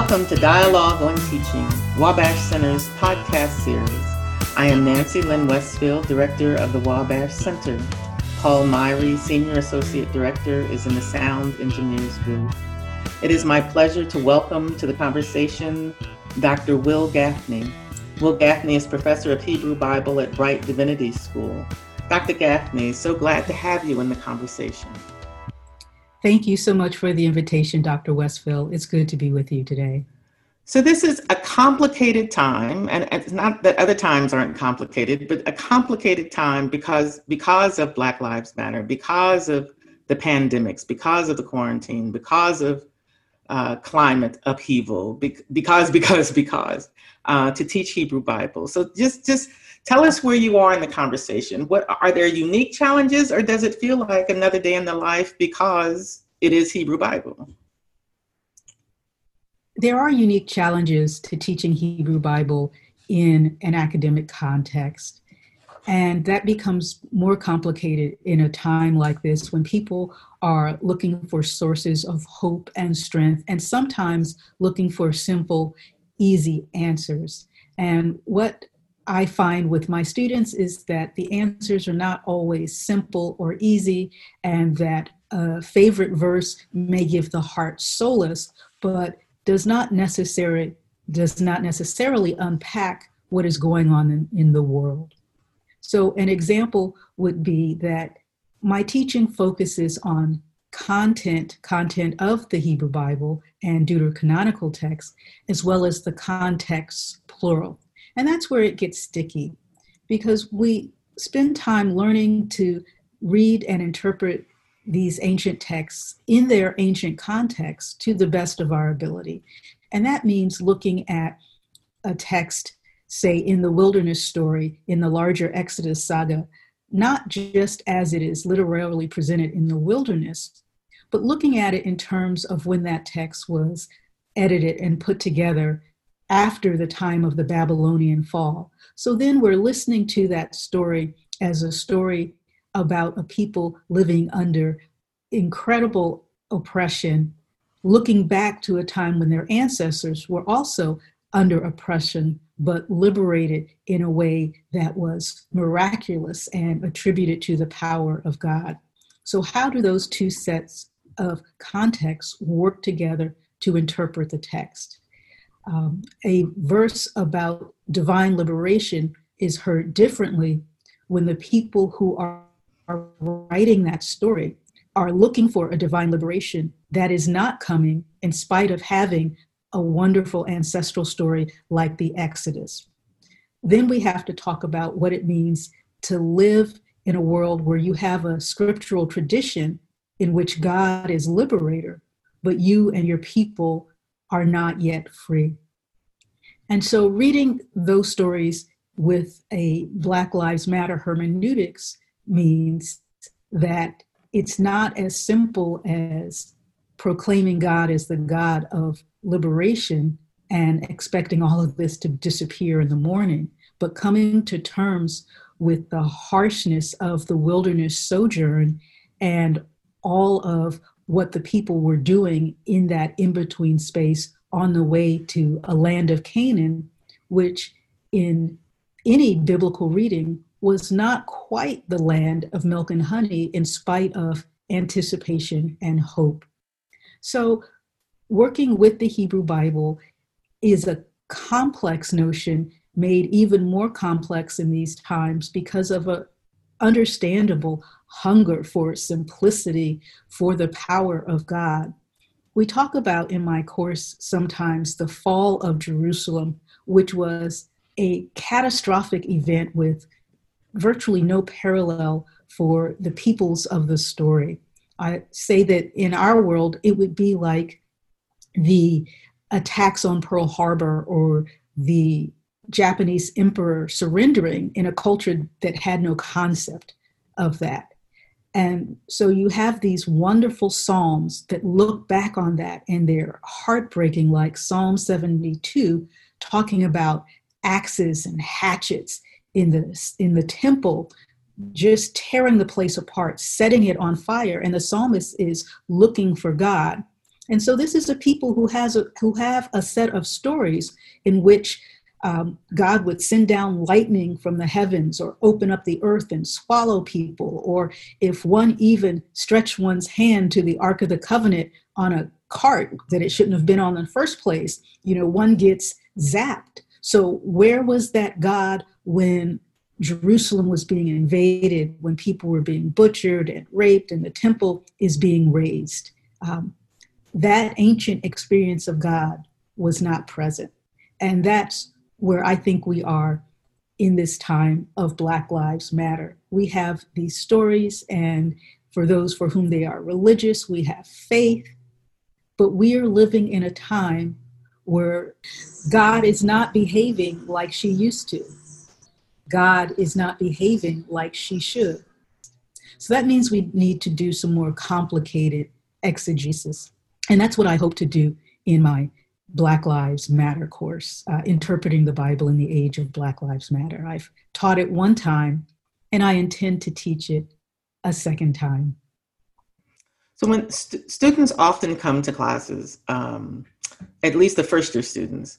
Welcome to Dialogue on Teaching, Wabash Center's podcast series. I am Nancy Lynne Westfield, Director of the Wabash Center. Paul Myhre, Senior Associate Director, is in the Sound Engineers booth. It is my pleasure to welcome to the conversation Dr. Wil Gafney. Wil Gafney is Professor of Hebrew Bible at Brite Divinity School. Dr. Gafney, so glad to have you in the conversation. Thank you so much for the invitation, Dr. Westfield. It's good to be with you today. So, this is a complicated time, and it's not that other times aren't complicated, but a complicated time because, because of Black Lives Matter, because of the pandemics, because of the quarantine, because of uh, climate upheaval, because, because, because, uh, to teach Hebrew Bible. So, just, just tell us where you are in the conversation. What are there unique challenges, or does it feel like another day in the life because it is Hebrew Bible? There are unique challenges to teaching Hebrew Bible in an academic context. And that becomes more complicated in a time like this when people are looking for sources of hope and strength and sometimes looking for simple, easy answers. And what I find with my students is that the answers are not always simple or easy, and that a favorite verse may give the heart solace, but does not necessarily does not necessarily unpack what is going on in, in the world. So an example would be that my teaching focuses on content, content of the Hebrew Bible and deuterocanonical texts, as well as the context plural. And that's where it gets sticky because we spend time learning to read and interpret these ancient texts in their ancient context to the best of our ability. And that means looking at a text, say, in the wilderness story, in the larger Exodus saga, not just as it is literally presented in the wilderness, but looking at it in terms of when that text was edited and put together after the time of the Babylonian fall. So then we're listening to that story as a story about a people living under incredible oppression, looking back to a time when their ancestors were also under oppression, but liberated in a way that was miraculous and attributed to the power of God. So, how do those two sets of contexts work together to interpret the text? Um, a verse about divine liberation is heard differently when the people who are, are writing that story are looking for a divine liberation that is not coming in spite of having a wonderful ancestral story like the Exodus. Then we have to talk about what it means to live in a world where you have a scriptural tradition in which God is liberator, but you and your people are not yet free. And so, reading those stories with a Black Lives Matter hermeneutics means that it's not as simple as proclaiming God as the God of liberation and expecting all of this to disappear in the morning, but coming to terms with the harshness of the wilderness sojourn and all of what the people were doing in that in between space on the way to a land of Canaan, which in any biblical reading was not quite the land of milk and honey in spite of anticipation and hope. So, working with the Hebrew Bible is a complex notion made even more complex in these times because of a understandable hunger for simplicity for the power of God we talk about in my course sometimes the fall of Jerusalem, which was a catastrophic event with virtually no parallel for the peoples of the story. I say that in our world, it would be like the attacks on Pearl Harbor or the Japanese emperor surrendering in a culture that had no concept of that. And so you have these wonderful psalms that look back on that and they're heartbreaking, like Psalm 72, talking about axes and hatchets in the, in the temple, just tearing the place apart, setting it on fire. And the psalmist is looking for God. And so this is a people who has a, who have a set of stories in which um, God would send down lightning from the heavens or open up the earth and swallow people, or if one even stretched one's hand to the Ark of the Covenant on a cart that it shouldn't have been on in the first place, you know, one gets zapped. So, where was that God when Jerusalem was being invaded, when people were being butchered and raped, and the temple is being razed? Um, that ancient experience of God was not present. And that's where I think we are in this time of Black Lives Matter. We have these stories, and for those for whom they are religious, we have faith, but we are living in a time where God is not behaving like she used to. God is not behaving like she should. So that means we need to do some more complicated exegesis. And that's what I hope to do in my Black Lives Matter course, uh, Interpreting the Bible in the Age of Black Lives Matter. I've taught it one time, and I intend to teach it a second time. So, when st- students often come to classes, um, at least the first year students,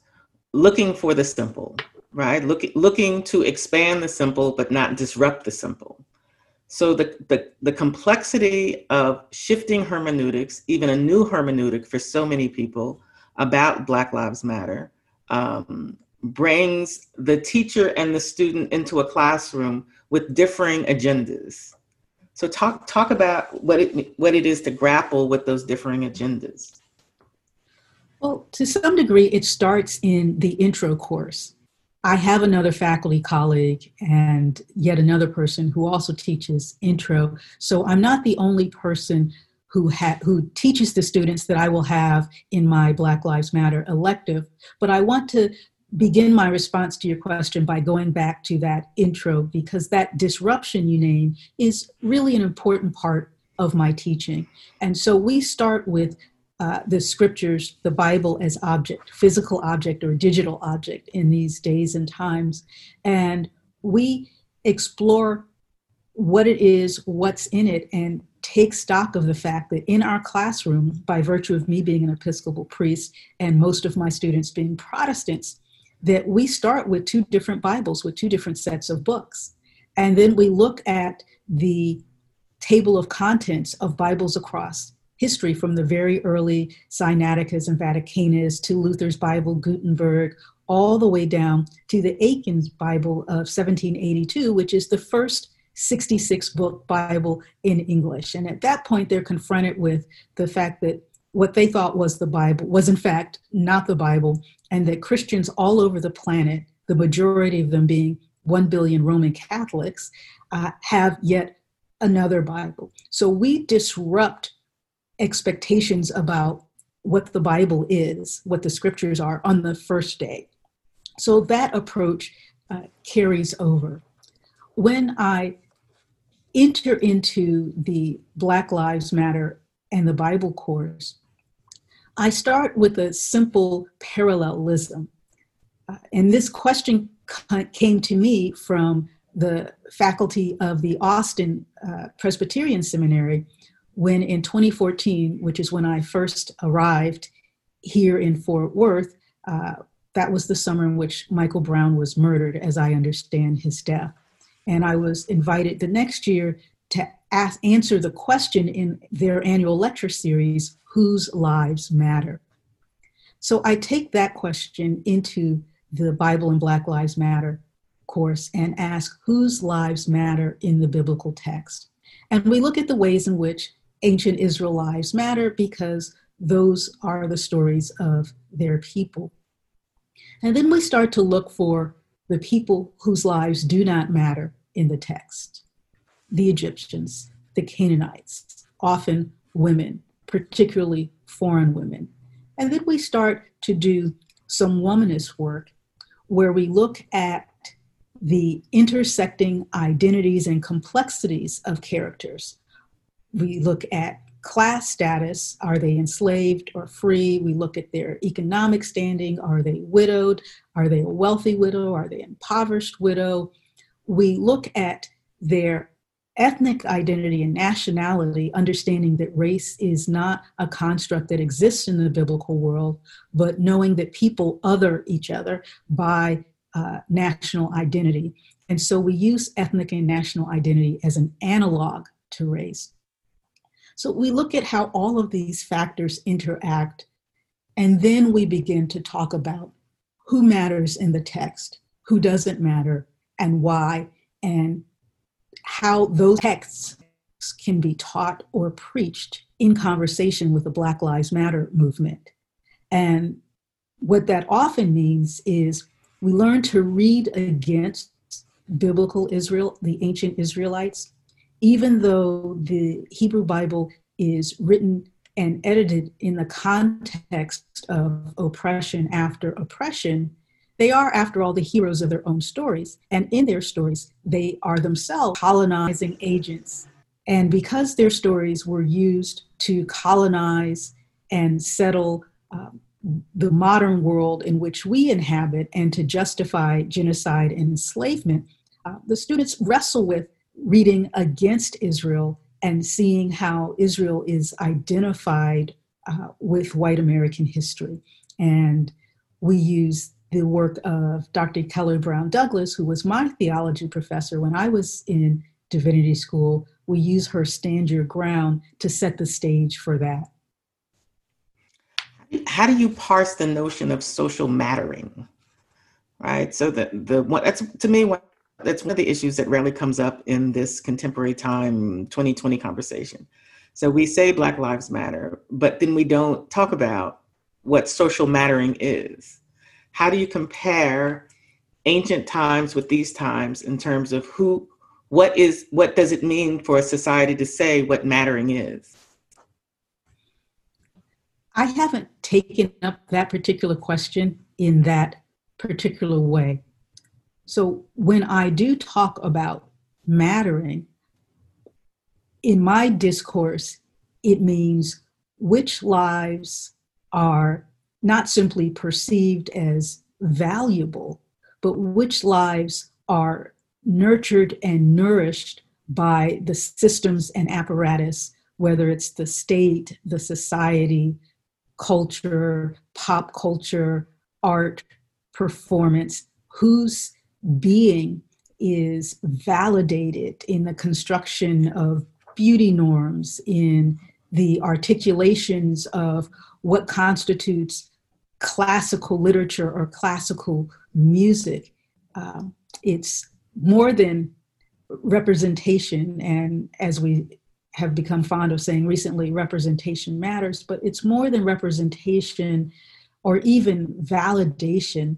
looking for the simple, right? Look, looking to expand the simple, but not disrupt the simple. So the, the, the complexity of shifting hermeneutics, even a new hermeneutic for so many people, about Black Lives Matter um, brings the teacher and the student into a classroom with differing agendas. So talk talk about what it what it is to grapple with those differing agendas. Well, to some degree, it starts in the intro course. I have another faculty colleague and yet another person who also teaches intro. So I'm not the only person who ha- who teaches the students that I will have in my Black Lives Matter elective. But I want to begin my response to your question by going back to that intro because that disruption you name is really an important part of my teaching. And so we start with uh, the scriptures, the Bible as object, physical object or digital object in these days and times. And we explore what it is, what's in it, and take stock of the fact that in our classroom, by virtue of me being an Episcopal priest and most of my students being Protestants, that we start with two different Bibles, with two different sets of books. And then we look at the table of contents of Bibles across history from the very early Sinaiticus and Vaticanus to Luther's Bible, Gutenberg, all the way down to the Aitken's Bible of 1782, which is the first 66 book Bible in English. And at that point, they're confronted with the fact that what they thought was the Bible was, in fact, not the Bible, and that Christians all over the planet, the majority of them being 1 billion Roman Catholics, uh, have yet another Bible. So we disrupt expectations about what the Bible is, what the scriptures are on the first day. So that approach uh, carries over. When I enter into the Black Lives Matter and the Bible course, I start with a simple parallelism. Uh, and this question came to me from the faculty of the Austin uh, Presbyterian Seminary when in 2014, which is when I first arrived here in Fort Worth, uh, that was the summer in which Michael Brown was murdered, as I understand his death. And I was invited the next year to ask, answer the question in their annual lecture series Whose Lives Matter? So I take that question into the Bible and Black Lives Matter course and ask whose lives matter in the biblical text. And we look at the ways in which ancient Israel lives matter because those are the stories of their people. And then we start to look for the people whose lives do not matter in the text the Egyptians, the Canaanites, often women, particularly foreign women. And then we start to do some womanist work where we look at the intersecting identities and complexities of characters. We look at class status are they enslaved or free? We look at their economic standing are they widowed? Are they a wealthy widow? Are they impoverished widow? We look at their ethnic identity and nationality, understanding that race is not a construct that exists in the biblical world, but knowing that people other each other by uh, national identity. And so we use ethnic and national identity as an analog to race. So we look at how all of these factors interact, and then we begin to talk about who matters in the text, who doesn't matter, and why, and how those texts can be taught or preached in conversation with the Black Lives Matter movement. And what that often means is we learn to read against biblical Israel, the ancient Israelites, even though the Hebrew Bible is written and edited in the context of oppression after oppression, they are, after all, the heroes of their own stories. And in their stories, they are themselves colonizing agents. And because their stories were used to colonize and settle um, the modern world in which we inhabit and to justify genocide and enslavement, uh, the students wrestle with reading against Israel and seeing how Israel is identified uh, with white American history. And we use the work of Dr. Kelly Brown Douglas, who was my theology professor when I was in divinity school. We use her Stand Your Ground to set the stage for that. How do you parse the notion of social mattering? Right. So the the that's to me that's one of the issues that rarely comes up in this contemporary time 2020 conversation. So we say Black Lives Matter, but then we don't talk about what social mattering is how do you compare ancient times with these times in terms of who what is what does it mean for a society to say what mattering is? I haven't taken up that particular question in that particular way. So when i do talk about mattering in my discourse it means which lives are not simply perceived as valuable, but which lives are nurtured and nourished by the systems and apparatus, whether it's the state, the society, culture, pop culture, art, performance, whose being is validated in the construction of beauty norms, in the articulations of what constitutes classical literature or classical music. Um, it's more than representation, and as we have become fond of saying recently, representation matters, but it's more than representation or even validation.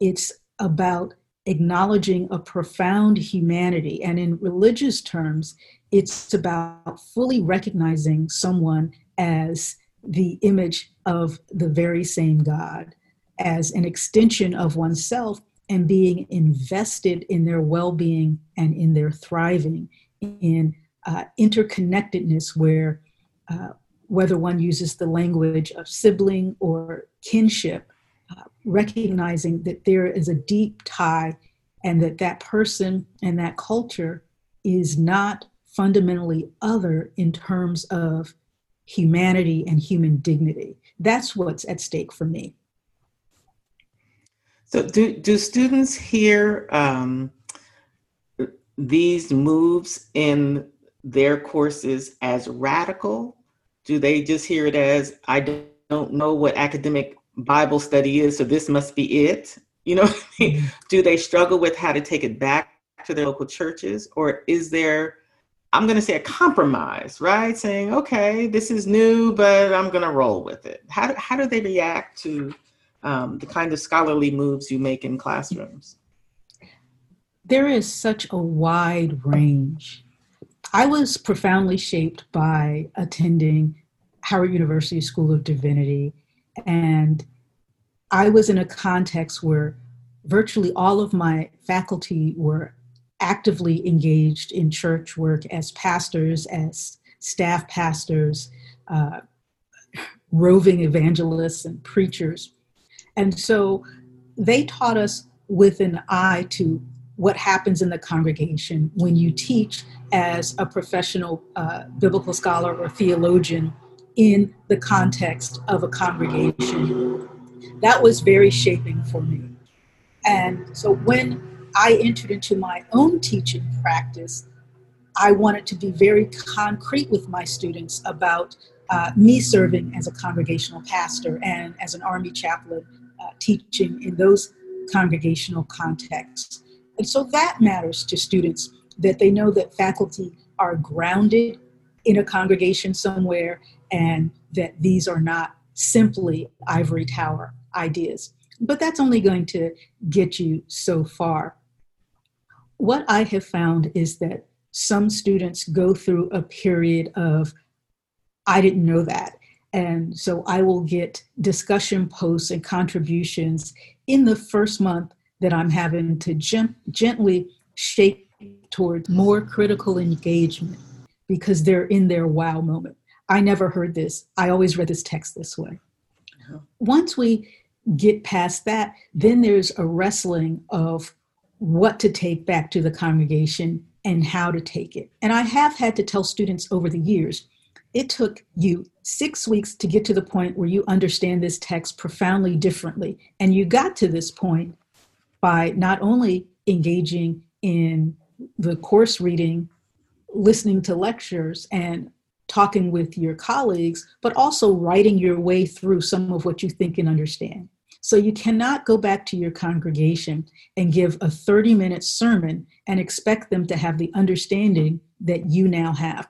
It's about acknowledging a profound humanity. And in religious terms, it's about fully recognizing someone as the image of the very same God as an extension of oneself and being invested in their well being and in their thriving, in uh, interconnectedness, where uh, whether one uses the language of sibling or kinship, uh, recognizing that there is a deep tie and that that person and that culture is not fundamentally other in terms of humanity and human dignity. That's what's at stake for me. So, do, do students hear um, these moves in their courses as radical? Do they just hear it as, I don't know what academic Bible study is, so this must be it? You know, mm-hmm. do they struggle with how to take it back to their local churches? Or is there I'm going to say a compromise, right? Saying, okay, this is new, but I'm going to roll with it. How do, how do they react to um, the kind of scholarly moves you make in classrooms? There is such a wide range. I was profoundly shaped by attending Howard University School of Divinity, and I was in a context where virtually all of my faculty were actively engaged in church work as pastors, as staff pastors, uh, roving evangelists, and preachers. And so they taught us with an eye to what happens in the congregation when you teach as a professional uh, biblical scholar or theologian in the context of a congregation. That was very shaping for me. And so when I entered into my own teaching practice, I wanted to be very concrete with my students about uh, me serving as a congregational pastor and as an army chaplain uh, teaching in those congregational contexts. And so that matters to students that they know that faculty are grounded in a congregation somewhere and that these are not simply ivory tower ideas. But that's only going to get you so far. What I have found is that some students go through a period of, I didn't know that. And so I will get discussion posts and contributions in the first month that I'm having to gently shape towards more critical engagement because they're in their wow moment. I never heard this. I always read this text this way. Uh-huh. Once we get past that, then there's a wrestling of what to take back to the congregation and how to take it. And I have had to tell students over the years it took you six weeks to get to the point where you understand this text profoundly differently. And you got to this point by not only engaging in the course reading, listening to lectures, and talking with your colleagues, but also writing your way through some of what you think and understand. So you cannot go back to your congregation and give a 30 minute sermon and expect them to have the understanding that you now have.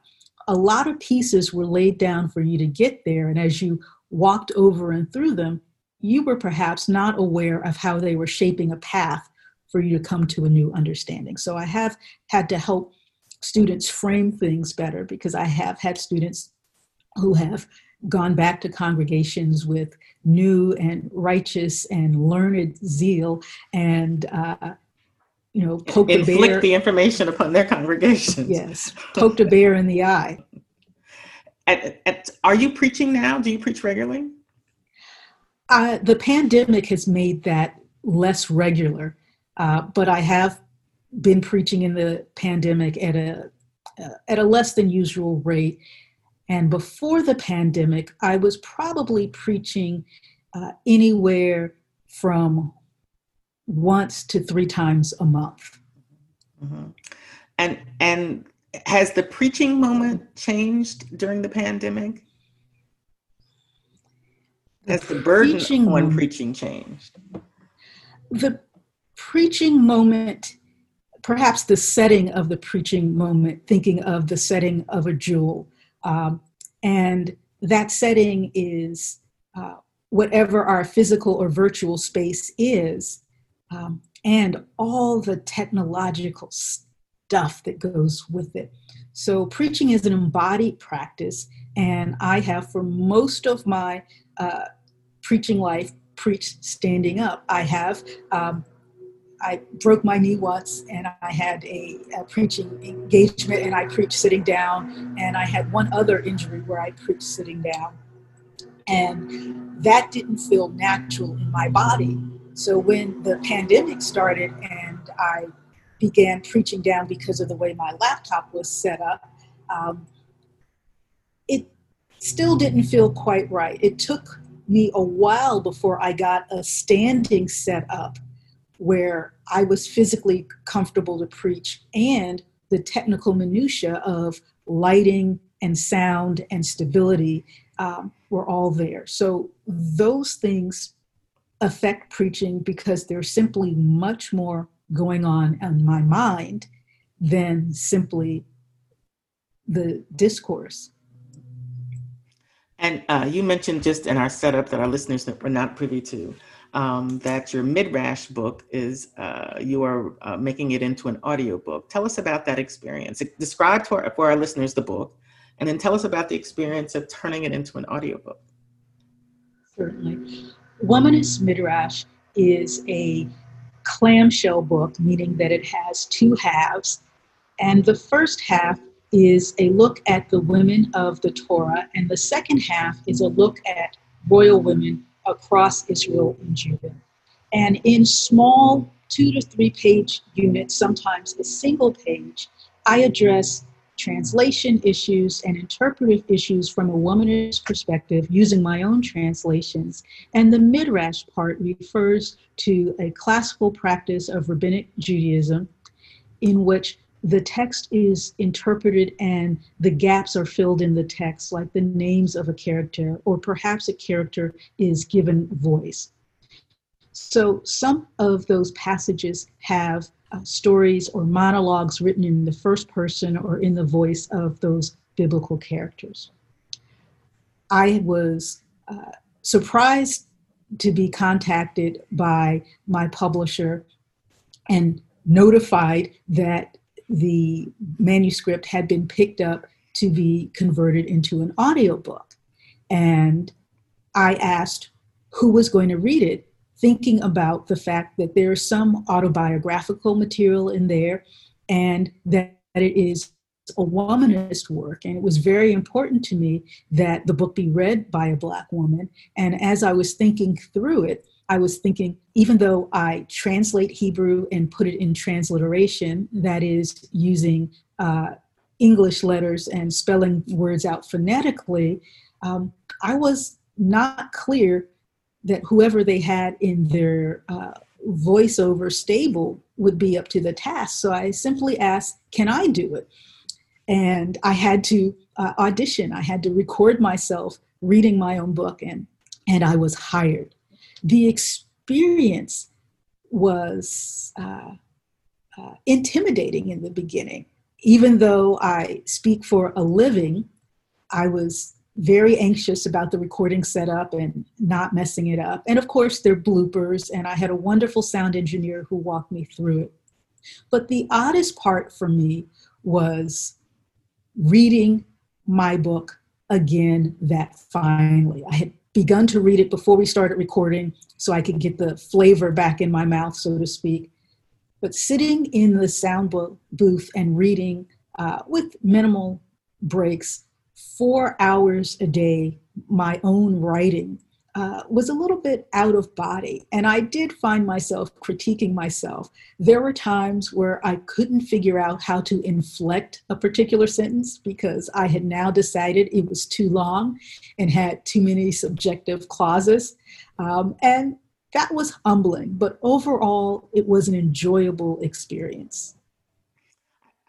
A lot of pieces were laid down for you to get there, and as you walked over and through them, you were perhaps not aware of how they were shaping a path for you to come to a new understanding. So I have had to help students frame things better because I have had students who have gone back to congregations with new and righteous and learned zeal and uh, you know poke inflict the, bear. the information upon their congregations. Yes poked a bear in the eye. At, at, are you preaching now? Do you preach regularly? Uh, the pandemic has made that less regular uh, but i have been preaching in the pandemic at a uh, at a less than usual rate and before the pandemic, I was probably preaching uh, anywhere from once to three times a month. Mm-hmm. And and has the preaching moment changed during the pandemic? Has the, the burden on preaching changed? The preaching moment, perhaps the setting of the preaching moment, thinking of the setting of a jewel, um, and that setting is uh, whatever our physical or virtual space is, um, and all the technological stuff that goes with it. So, preaching is an embodied practice, and I have for most of my uh, preaching life preached standing up. I have um, I broke my knee once and I had a, a, preaching engagement and I preached sitting down. And I had one other injury where I preached sitting down. And that didn't feel natural in my body. So when the pandemic started and I began preaching down because of the way my laptop was set up, um, it still didn't feel quite right. It took me a while before I got a standing set up where I was physically comfortable to preach and the technical minutia of lighting and sound and stability um, were all there. So those things affect preaching because there's simply much more going on in my mind than simply the discourse. And uh, you mentioned just in our setup that our listeners that were not privy to um, that your Midrash book is, uh, you are uh, making it into an audio book. Tell us about that experience. Describe for, for our listeners the book, and then tell us about the experience of turning it into an audio book. Certainly. Womanist Midrash is a clamshell book, meaning that it has two halves. And the first half is a look at the women of the Torah, and the second half is a look at royal women across Israel and Judah. And in small two to three page units, sometimes a single page, I address translation issues and interpretive issues from a womanist perspective using my own translations. And the midrash part refers to a classical practice of rabbinic Judaism in which the text is interpreted and the gaps are filled in the text, like the names of a character, or perhaps a character is given voice. So some of those passages have uh, stories or monologues written in the first person or in the voice of those biblical characters. I was uh, surprised to be contacted by my publisher and notified that the manuscript had been picked up to be converted into an audiobook. And I asked who was going to read it, thinking about the fact that there's some autobiographical material in there and that it is a womanist work. And it was very important to me that the book be read by a Black woman. And as I was thinking through it, I was thinking, even though I translate Hebrew and put it in transliteration, that is, using uh, English letters and spelling words out phonetically, um, I was not clear that whoever they had in their uh, voiceover stable would be up to the task. So I simply asked, Can I do it? And I had to uh, audition, I had to record myself reading my own book, and, and I was hired the experience was uh, uh, intimidating in the beginning. Even though I speak for a living, I was very anxious about the recording setup and not messing it up. And of course, there are bloopers, and I had a wonderful sound engineer who walked me through it. But the oddest part for me was reading my book again that finally. I had begun to read it before we started recording so I could get the flavor back in my mouth, so to speak. But sitting in the sound booth and reading uh, with minimal breaks, four hours a day, my own writing uh, was a little bit out of body. And I did find myself critiquing myself. There were times where I couldn't figure out how to inflect a particular sentence because I had now decided it was too long and had too many subjective clauses. Um, and that was humbling, but overall, it was an enjoyable experience.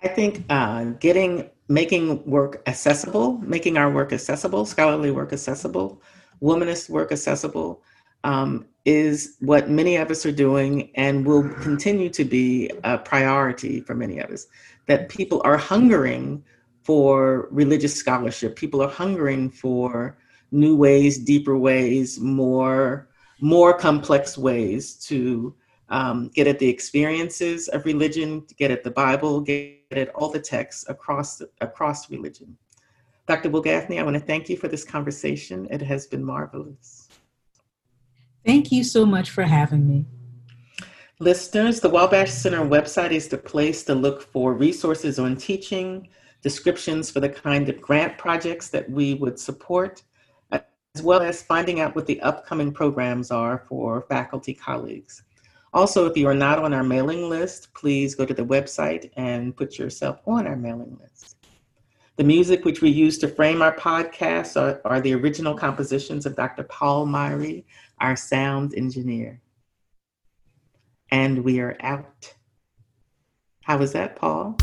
I think uh, getting making work accessible, making our work accessible, scholarly work accessible, womanist work accessible um, is what many of us are doing and will continue to be a priority for many of us. That people are hungering for religious scholarship, people are hungering for new ways, deeper ways, more more complex ways to um, get at the experiences of religion, get at the Bible, get at all the texts across across religion. Dr. Wil Gafney, I want to thank you for this conversation. It has been marvelous. Thank you so much for having me. Listeners, the Wabash Center website is the place to look for resources on teaching, descriptions for the kind of grant projects that we would support, as well as finding out what the upcoming programs are for faculty colleagues. Also, if you are not on our mailing list, please go to the website and put yourself on our mailing list. The music which we use to frame our podcasts are, are the original compositions of Dr. Paul Myhre, our sound engineer. And we are out. How was that, Paul?